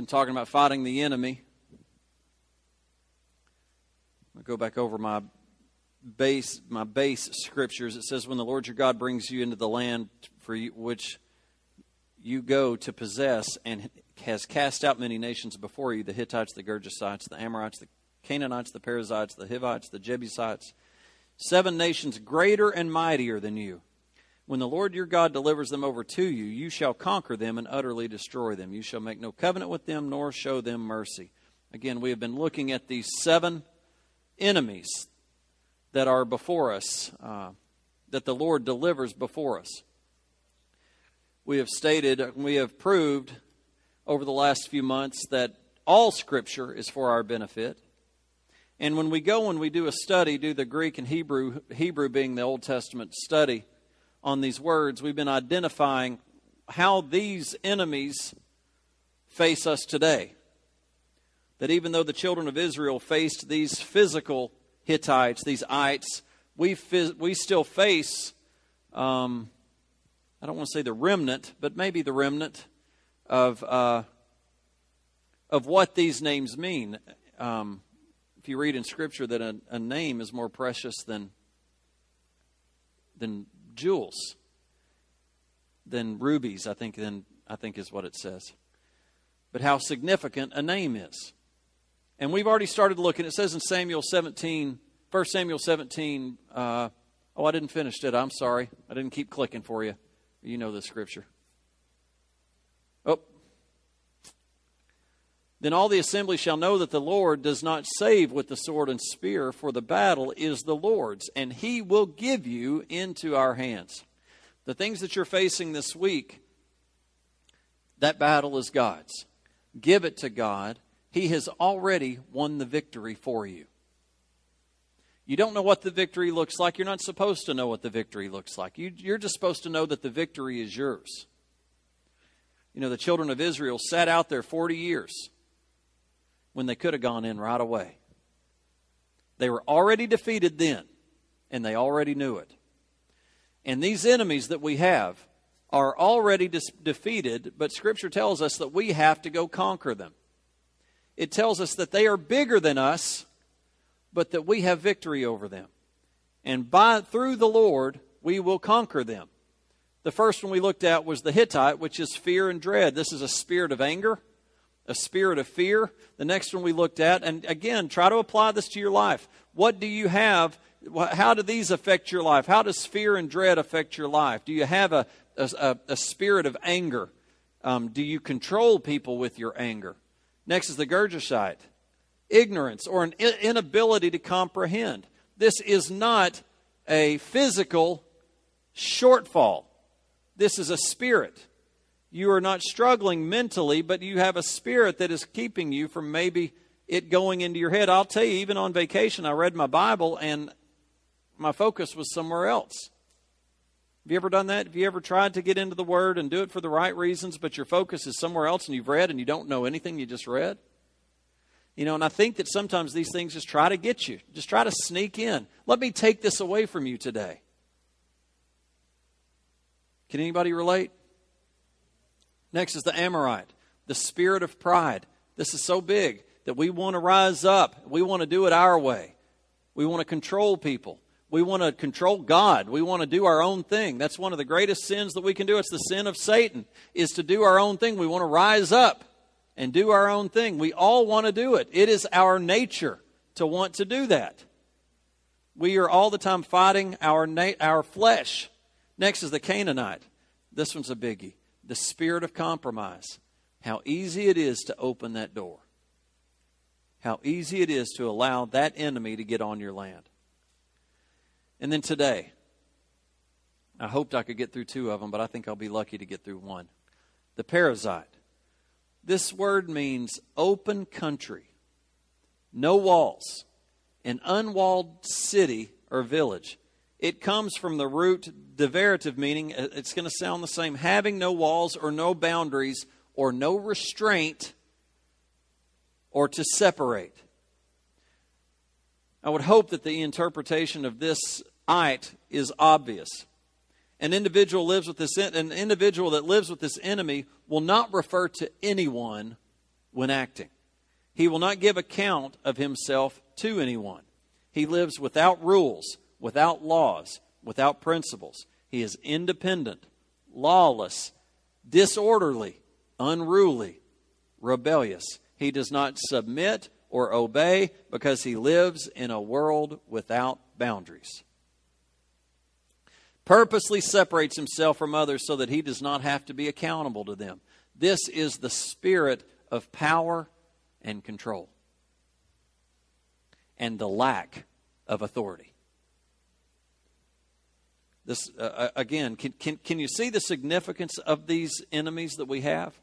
been talking about fighting the enemy. I'll go back over my base my base scriptures. It says, "When the Lord your God brings you into the land for you, which you go to possess, and has cast out many nations before you: the Hittites, the Girgashites, the Amorites, the Canaanites, the Perizzites, the Hivites, the Jebusites, seven nations greater and mightier than you." When the Lord your God delivers them over to you, you shall conquer them and utterly destroy them. You shall make no covenant with them, nor show them mercy. Again, we have been looking at these seven enemies that are before us, uh, that the Lord delivers before us. We have stated, we have proved over the last few months that all Scripture is for our benefit. And when we go and we do a study, do the Greek and Hebrew, Hebrew being the Old Testament study, on these words, we've been identifying how these enemies face us today. That even though the children of Israel faced these physical Hittites, these ites, we, we still face, um, I don't want to say the remnant, but maybe the remnant of, uh, of what these names mean. Um, if you read in Scripture that a, a name is more precious than, than jewels than rubies, I think, than, I think is what it says. But how significant a name is. And we've already started looking. It says in Samuel 17, 1 Samuel 17, uh, oh, I didn't finish it. I'm sorry. I didn't keep clicking for you. You know the scripture. Oh. Then all the assembly shall know that the Lord does not save with the sword and spear, for the battle is the Lord's, and he will give you into our hands. The things that you're facing this week, that battle is God's. Give it to God. He has already won the victory for you. You don't know what the victory looks like. You're not supposed to know what the victory looks like. You, are just supposed to know that the victory is yours. You know, the children of Israel sat out there 40 years when they could have gone in right away. They were already defeated then, and they already knew it. And these enemies that we have are already dis- defeated, but Scripture tells us that we have to go conquer them. It tells us that they are bigger than us, but that we have victory over them. And by through the Lord, we will conquer them. The first one we looked at was the Hittite, which is fear and dread. This is a spirit of anger, a spirit of fear. The next one we looked at, and again, try to apply this to your life. What do you have how do these affect your life? How does fear and dread affect your life? Do you have a, a, a spirit of anger? Um, do you control people with your anger? Next is the Girgashite ignorance or an inability to comprehend. This is not a physical shortfall, this is a spirit. You are not struggling mentally, but you have a spirit that is keeping you from maybe it going into your head. I'll tell you, even on vacation, I read my Bible and my focus was somewhere else. Have you ever done that? Have you ever tried to get into the Word and do it for the right reasons, but your focus is somewhere else and you've read and you don't know anything you just read? You know, and I think that sometimes these things just try to get you, just try to sneak in. Let me take this away from you today. Can anybody relate? Next is the Amorite, the spirit of pride. This is so big that we want to rise up. We want to do it our way. We want to control people we want to control God. We want to do our own thing. That's one of the greatest sins that we can do. It's the sin of Satan, is to do our own thing. We want to rise up and do our own thing. We all want to do it. It is our nature to want to do that. We are all the time fighting our, na- our flesh. Next is the Canaanite. This one's a biggie. The spirit of compromise. How easy it is to open that door. How easy it is to allow that enemy to get on your land. And then today, I hoped I could get through two of them, but I think I'll be lucky to get through one. The Perizzite. This word means open country, no walls, an unwalled city or village. It comes from the root deverative meaning, uh, it's going to sound the same, having no walls or no boundaries or no restraint or to separate. I would hope that the interpretation of this it is obvious. An individual lives with this an individual that lives with this enemy will not refer to anyone when acting. He will not give account of himself to anyone. He lives without rules, without laws, without principles. He is independent, lawless, disorderly, unruly, rebellious. He does not submit or obey because he lives in a world without boundaries. Purposely separates himself from others so that he does not have to be accountable to them. This is the spirit of power and control and the lack of authority. This, uh, uh, again, can, can, can you see the significance of these enemies that we have?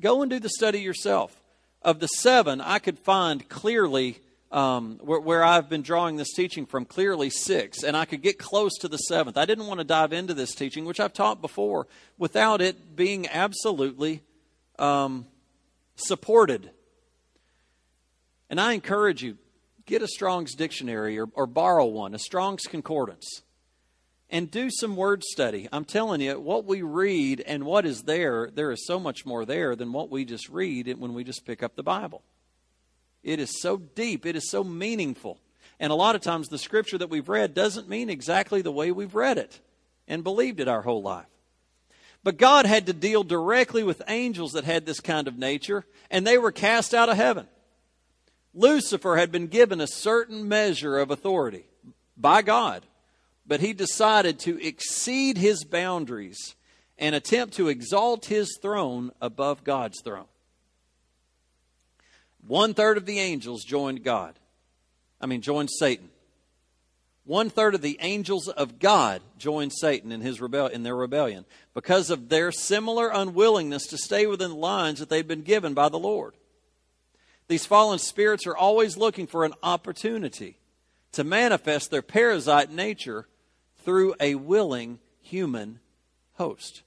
Go and do the study yourself. Of the seven, I could find clearly um, where, where, I've been drawing this teaching from, clearly six, and I could get close to the seventh. I didn't want to dive into this teaching, which I've taught before, without it being absolutely um, supported. And I encourage you, get a Strong's dictionary or, or borrow one, a Strong's concordance, and do some word study. I'm telling you, what we read and what is there, there is so much more there than what we just read when we just pick up the Bible. It is so deep, it is so meaningful. And a lot of times the scripture that we've read doesn't mean exactly the way we've read it and believed it our whole life. But God had to deal directly with angels that had this kind of nature, and they were cast out of heaven. Lucifer had been given a certain measure of authority by God, but he decided to exceed his boundaries and attempt to exalt his throne above God's throne. One third of the angels joined God. I mean, joined Satan. One third of the angels of God joined Satan in his rebel in their rebellion because of their similar unwillingness to stay within the lines that they've been given by the Lord. These fallen spirits are always looking for an opportunity to manifest their Perizzite nature through a willing human host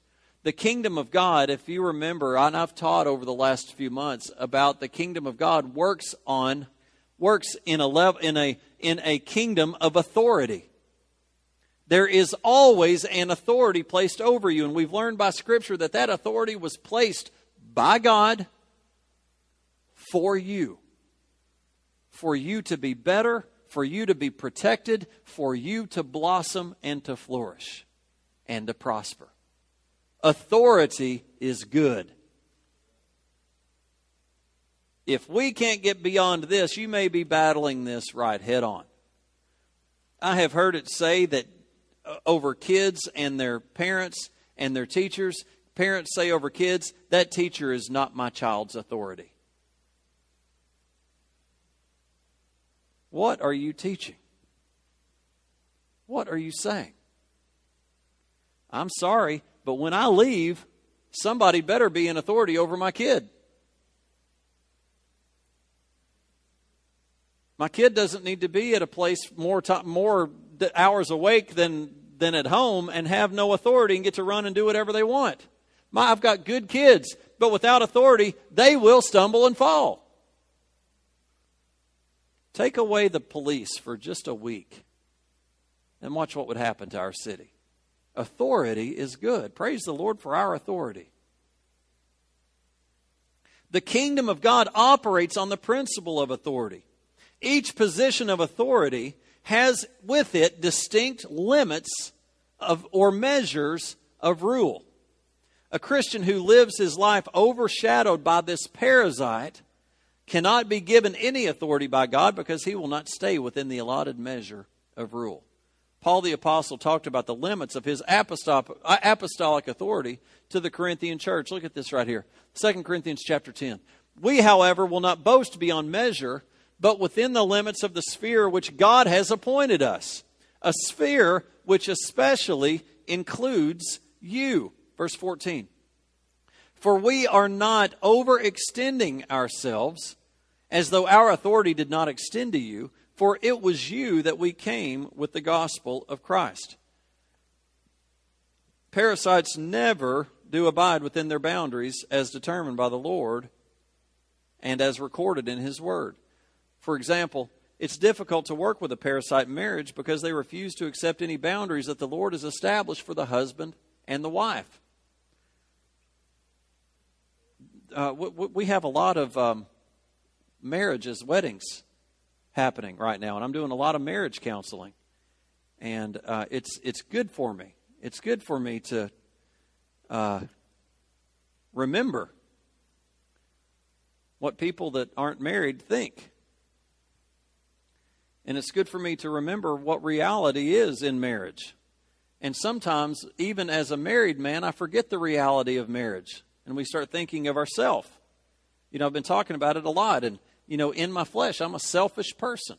the kingdom of God, if you remember, and I've taught over the last few months about the kingdom of God works on works in a level in a in a kingdom of authority. There is always an authority placed over you, and we've learned by Scripture that that authority was placed by God for you, for you to be better, for you to be protected, for you to blossom and to flourish and to prosper. Authority is good. If we can't get beyond this, you may be battling this right head on. I have heard it say that uh, over kids and their parents and their teachers, parents say over kids, that teacher is not my child's authority. What are you teaching? What are you saying? I'm sorry, but when I leave, somebody better be in authority over my kid. My kid doesn't need to be at a place more more hours awake than than at home and have no authority and get to run and do whatever they want. My, I've got good kids, but without authority, they will stumble and fall. Take away the police for just a week and watch what would happen to our city. Authority is good. Praise the Lord for our authority. The kingdom of God operates on the principle of authority. Each position of authority has with it distinct limits of, or measures of rule. A Christian who lives his life overshadowed by this Perizzite cannot be given any authority by God because he will not stay within the allotted measure of rule. Paul the Apostle talked about the limits of his uh, apostolic authority to the Corinthian church. Look at this right here 2 Corinthians chapter 10. We, however, will not boast beyond measure, but within the limits of the sphere which God has appointed us, a sphere which especially includes you. Verse 14. For we are not overextending ourselves as though our authority did not extend to you for it was you that we came with the gospel of Christ. Perizzites never do abide within their boundaries as determined by the Lord and as recorded in His Word. For example, it's difficult to work with a Perizzite marriage because they refuse to accept any boundaries that the Lord has established for the husband and the wife. Uh, we have a lot of um, marriages, weddings happening right now, and I'm doing a lot of marriage counseling, and uh, it's it's good for me. It's good for me to uh, remember what people that aren't married think. And it's good for me to remember what reality is in marriage. And sometimes, even as a married man, I forget the reality of marriage. And we start thinking of ourselves. You know, I've been talking about it a lot. And, you know, in my flesh, I'm a selfish person.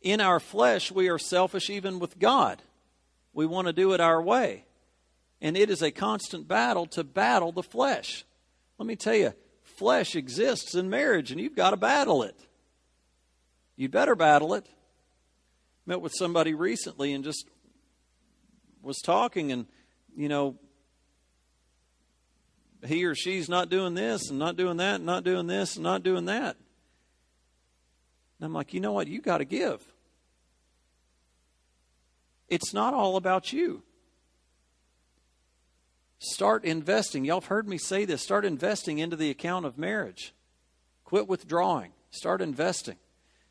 In our flesh, we are selfish even with God. We want to do it our way. And it is a constant battle to battle the flesh. Let me tell you, flesh exists in marriage, and you've got to battle it. You'd better battle it. Met with somebody recently and just was talking, and, you know, he or she's not doing this and not doing that and not doing this and not doing that. And I'm like, you know what? You got to give. It's not all about you. Start investing. Y'all have heard me say this. Start investing into the account of marriage. Quit withdrawing. Start investing.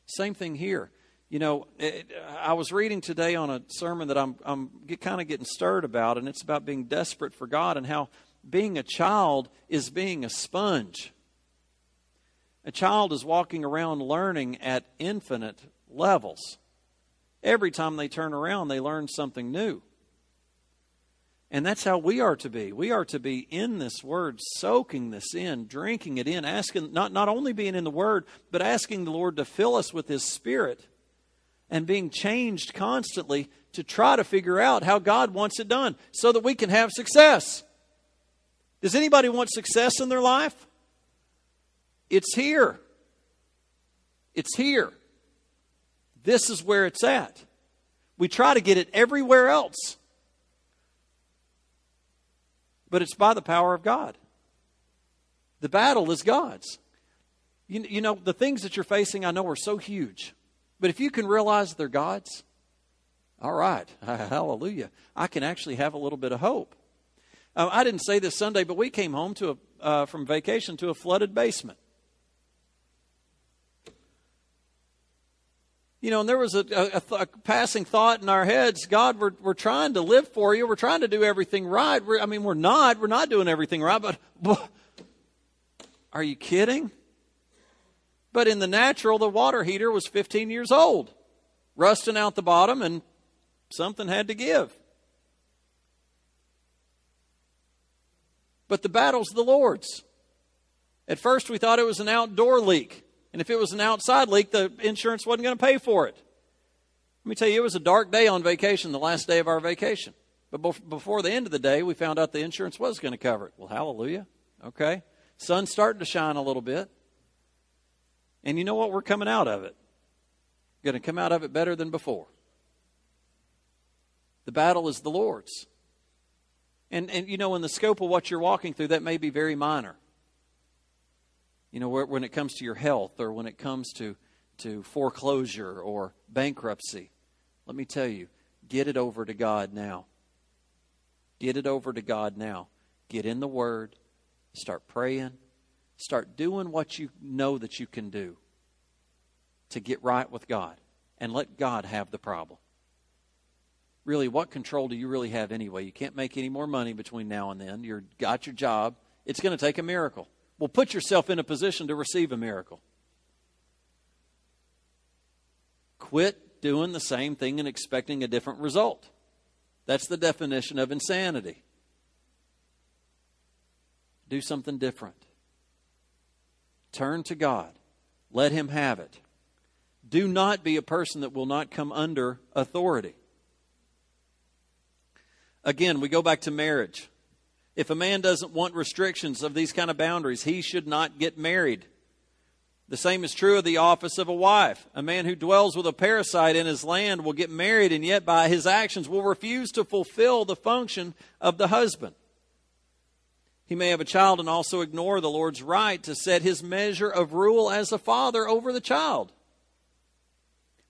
Same thing here. You know, it, I was reading today on a sermon that I'm, I'm kind of getting stirred about, and it's about being desperate for God and how being a child is being a sponge. A child is walking around learning at infinite levels. Every time they turn around, they learn something new. And that's how we are to be. We are to be in this word, soaking this in, drinking it in, asking, not, not only being in the word, but asking the Lord to fill us with his spirit and being changed constantly to try to figure out how God wants it done so that we can have success. Does anybody want success in their life? It's here. It's here. This is where it's at. We try to get it everywhere else but it's by the power of God. The battle is God's. You, you know, the things that you're facing, I know, are so huge. But if you can realize they're God's, all right, hallelujah. I can actually have a little bit of hope. Uh, I didn't say this Sunday, but we came home to a, uh, from vacation to a flooded basement. you know, and there was a, a, a, passing thought in our heads God, we're, we're trying to live for you. We're trying to do everything right. We're, I mean, we're not. We're not doing everything right, but, but are you kidding? But in the natural, the water heater was 15 years old, rusting out the bottom, and something had to give. But the battle's the Lord's. At first, we thought it was an outdoor leak. And if it was an outside leak, the insurance wasn't going to pay for it. Let me tell you, it was a dark day on vacation, the last day of our vacation. But before the end of the day, we found out the insurance was going to cover it. Well, hallelujah. Okay. Sun's starting to shine a little bit. And you know what? We're coming out of it. Going to come out of it better than before. The battle is the Lord's. And, and you know, in the scope of what you're walking through, that may be very minor. You know, when it comes to your health or when it comes to, to foreclosure or bankruptcy, let me tell you, get it over to God now. Get it over to God now. Get in the Word, start praying, start doing what you know that you can do to get right with God, and let God have the problem. Really, what control do you really have anyway? You can't make any more money between now and then. You've got your job. It's going to take a miracle. Well, put yourself in a position to receive a miracle. Quit doing the same thing and expecting a different result. That's the definition of insanity. Do something different. Turn to God. Let Him have it. Do not be a person that will not come under authority. Again, we go back to marriage. If a man doesn't want restrictions of these kind of boundaries, he should not get married. The same is true of the office of a wife. A man who dwells with a Perizzite in his land will get married and yet by his actions will refuse to fulfill the function of the husband. He may have a child and also ignore the Lord's right to set his measure of rule as a father over the child.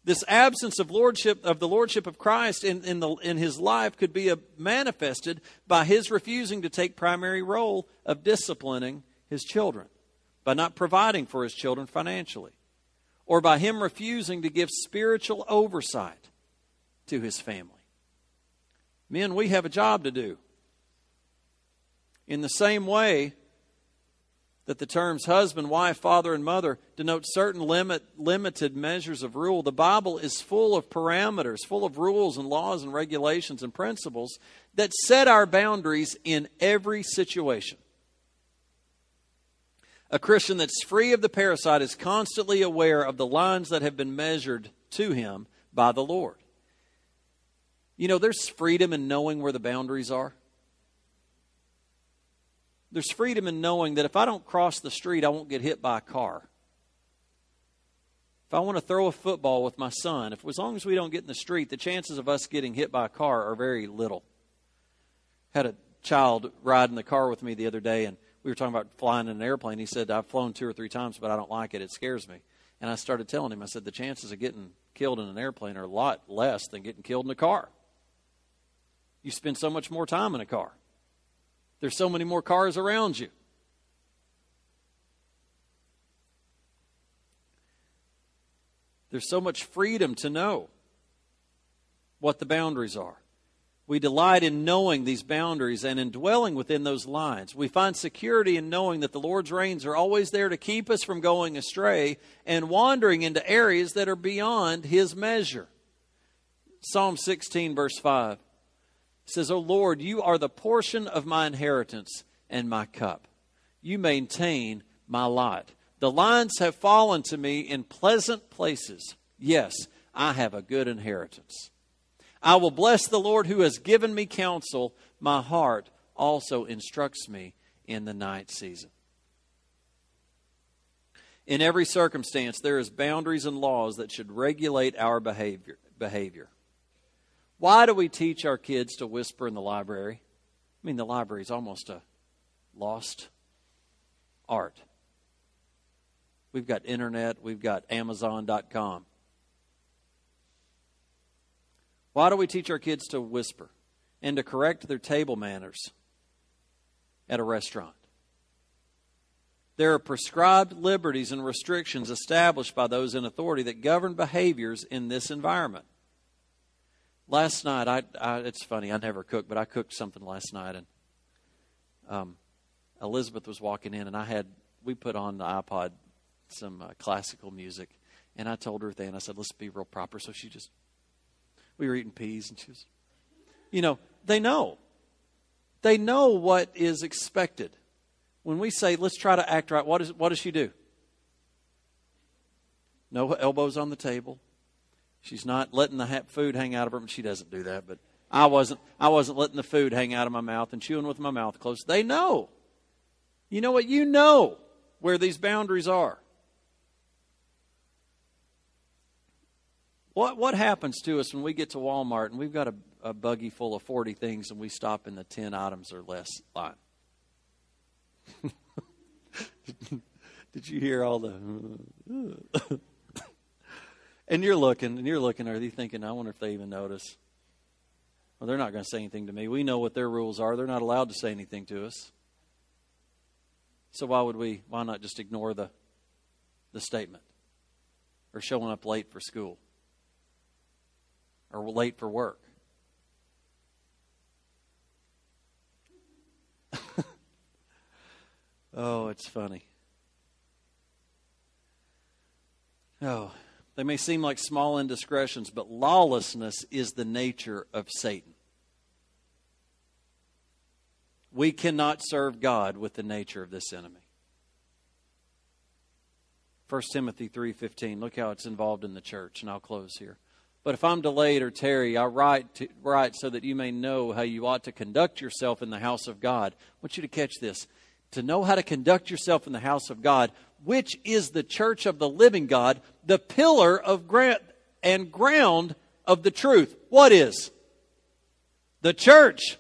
This absence of lordship of the lordship of Christ in, in, the, in his life could be manifested by his refusing to take primary role of disciplining his children, by not providing for his children financially, or by him refusing to give spiritual oversight to his family. Men, we have a job to do. In the same way, that the terms husband, wife, father, and mother denote certain limit, limited measures of rule. The Bible is full of parameters, full of rules and laws and regulations and principles that set our boundaries in every situation. A Christian that's free of the Perizzite is constantly aware of the lines that have been measured to him by the Lord. You know, there's freedom in knowing where the boundaries are. There's freedom in knowing that if I don't cross the street, I won't get hit by a car. If I want to throw a football with my son, if as long as we don't get in the street, the chances of us getting hit by a car are very little. Had a child ride in the car with me the other day, and we were talking about flying in an airplane. He said, "I've flown two or three times, but I don't like it. It scares me." And I started telling him, I said, "The chances of getting killed in an airplane are a lot less than getting killed in a car. You spend so much more time in a car." There's so many more cars around you. There's so much freedom to know what the boundaries are. We delight in knowing these boundaries and in dwelling within those lines. We find security in knowing that the Lord's reins are always there to keep us from going astray and wandering into areas that are beyond His measure. Psalm 16, verse 5 says, O Lord, you are the portion of my inheritance and my cup. You maintain my lot. The lines have fallen to me in pleasant places. Yes, I have a good inheritance. I will bless the Lord who has given me counsel. My heart also instructs me in the night season. In every circumstance, there is boundaries and laws that should regulate our behavior. behavior. Why do we teach our kids to whisper in the library? I mean, the library is almost a lost art. We've got internet, we've got Amazon.com. Why do we teach our kids to whisper and to correct their table manners at a restaurant? There are prescribed liberties and restrictions established by those in authority that govern behaviors in this environment last night, I, I, it's funny, I never cook, but I cooked something last night, and um, Elizabeth was walking in, and I had we put on the iPod some uh, classical music, and I told her then I said, "Let's be real proper." So she just we were eating peas, and she was, you know, they know, they know what is expected. When we say, "Let's try to act right," what is what does she do? No elbows on the table She's not letting the food hang out of her. She doesn't do that, but I wasn't. I wasn't letting the food hang out of my mouth and chewing with my mouth closed. They know. You know what? You know where these boundaries are. What what happens to us when we get to Walmart and we've got a, a buggy full of forty things and we stop in the ten items or less line? Did you hear all the? And you're looking, and you're looking, are you thinking, I wonder if they even notice? Well, they're not going to say anything to me. We know what their rules are. They're not allowed to say anything to us. So why would we, why not just ignore the, the statement? Or showing up late for school? Or late for work? oh, it's funny. Oh, they may seem like small indiscretions, but lawlessness is the nature of Satan. We cannot serve God with the nature of this enemy. 1 Timothy 3:15. Look how it's involved in the church, and I'll close here. But if I'm delayed or tarry, I write, to, write so that you may know how you ought to conduct yourself in the house of God. I want you to catch this. To know how to conduct yourself in the house of God, which is the church of the living God, the pillar of grant and ground of the truth. What is? The church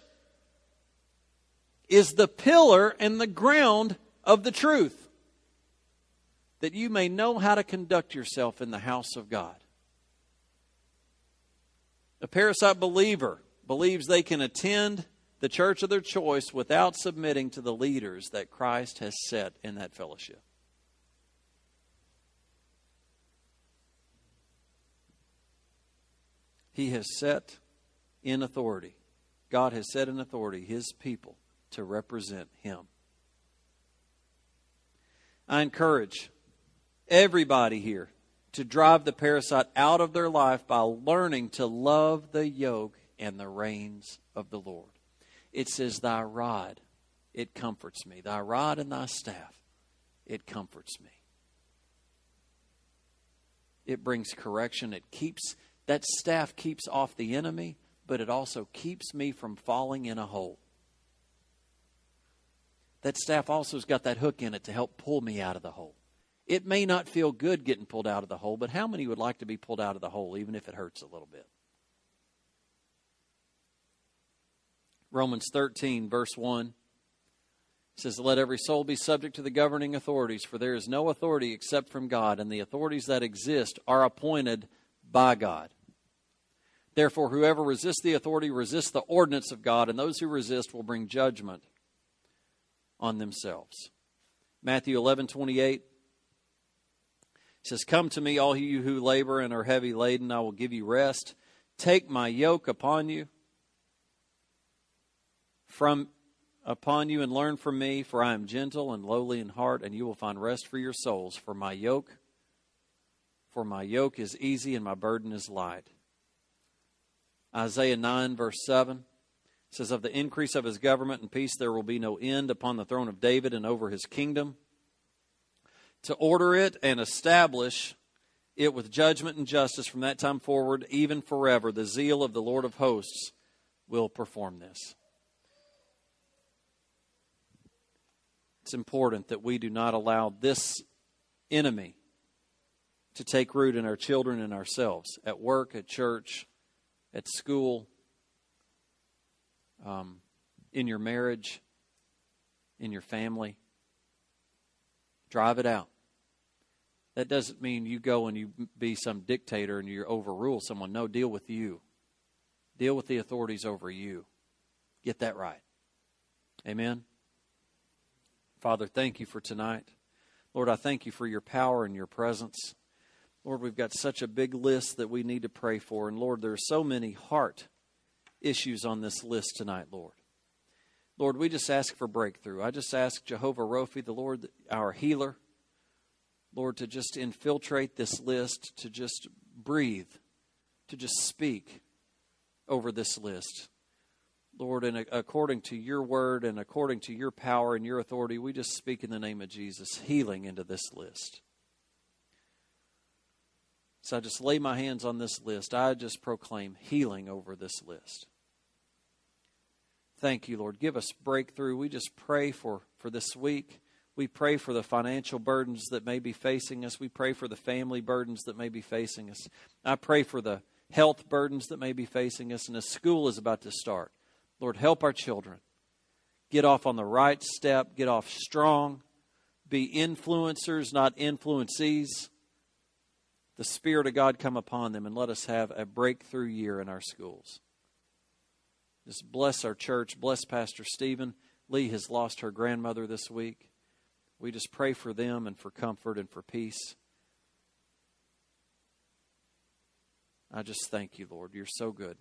is the pillar and the ground of the truth. That you may know how to conduct yourself in the house of God. A Perizzite believer believes they can attend the church of their choice without submitting to the leaders that Christ has set in that fellowship. He has set in authority. God has set in authority his people to represent him. I encourage everybody here to drive the Perizzite out of their life by learning to love the yoke and the reins of the Lord. It says, Thy rod, it comforts me. Thy rod and thy staff, it comforts me. It brings correction. It keeps, that staff keeps off the enemy, but it also keeps me from falling in a hole. That staff also has got that hook in it to help pull me out of the hole. It may not feel good getting pulled out of the hole, but how many would like to be pulled out of the hole, even if it hurts a little bit? Romans 13, verse 1 says, Let every soul be subject to the governing authorities, for there is no authority except from God, and the authorities that exist are appointed by God. Therefore, whoever resists the authority resists the ordinance of God, and those who resist will bring judgment on themselves. Matthew 11, 28 says, Come to me, all you who labor and are heavy laden, I will give you rest. Take my yoke upon you from upon you and learn from me, for I am gentle and lowly in heart, and you will find rest for your souls. For my yoke, for my yoke is easy and my burden is light. Isaiah 9, verse 7 says, Of the increase of his government and peace there will be no end upon the throne of David and over his kingdom to order it and establish it with judgment and justice from that time forward, even forever. The zeal of the Lord of hosts will perform this. It's important that we do not allow this enemy to take root in our children and ourselves at work, at church, at school, um, in your marriage, in your family. Drive it out. That doesn't mean you go and you be some dictator and you overrule someone. No, deal with you. Deal with the authorities over you. Get that right. Amen. Father, thank you for tonight. Lord, I thank you for your power and your presence. Lord, we've got such a big list that we need to pray for. And Lord, there are so many heart issues on this list tonight, Lord. Lord, we just ask for breakthrough. I just ask Jehovah Rophi, the Lord, our healer, Lord, to just infiltrate this list, to just breathe, to just speak over this list. Lord, and according to your word and according to your power and your authority, we just speak in the name of Jesus healing into this list. So I just lay my hands on this list. I just proclaim healing over this list. Thank you, Lord. Give us breakthrough. We just pray for, for this week. We pray for the financial burdens that may be facing us. We pray for the family burdens that may be facing us. I pray for the health burdens that may be facing us. And as school is about to start, Lord, help our children get off on the right step, get off strong, be influencers, not influencees. The Spirit of God come upon them and let us have a breakthrough year in our schools. Just bless our church. Bless Pastor Stephen. Lee has lost her grandmother this week. We just pray for them and for comfort and for peace. I just thank you, Lord. You're so good.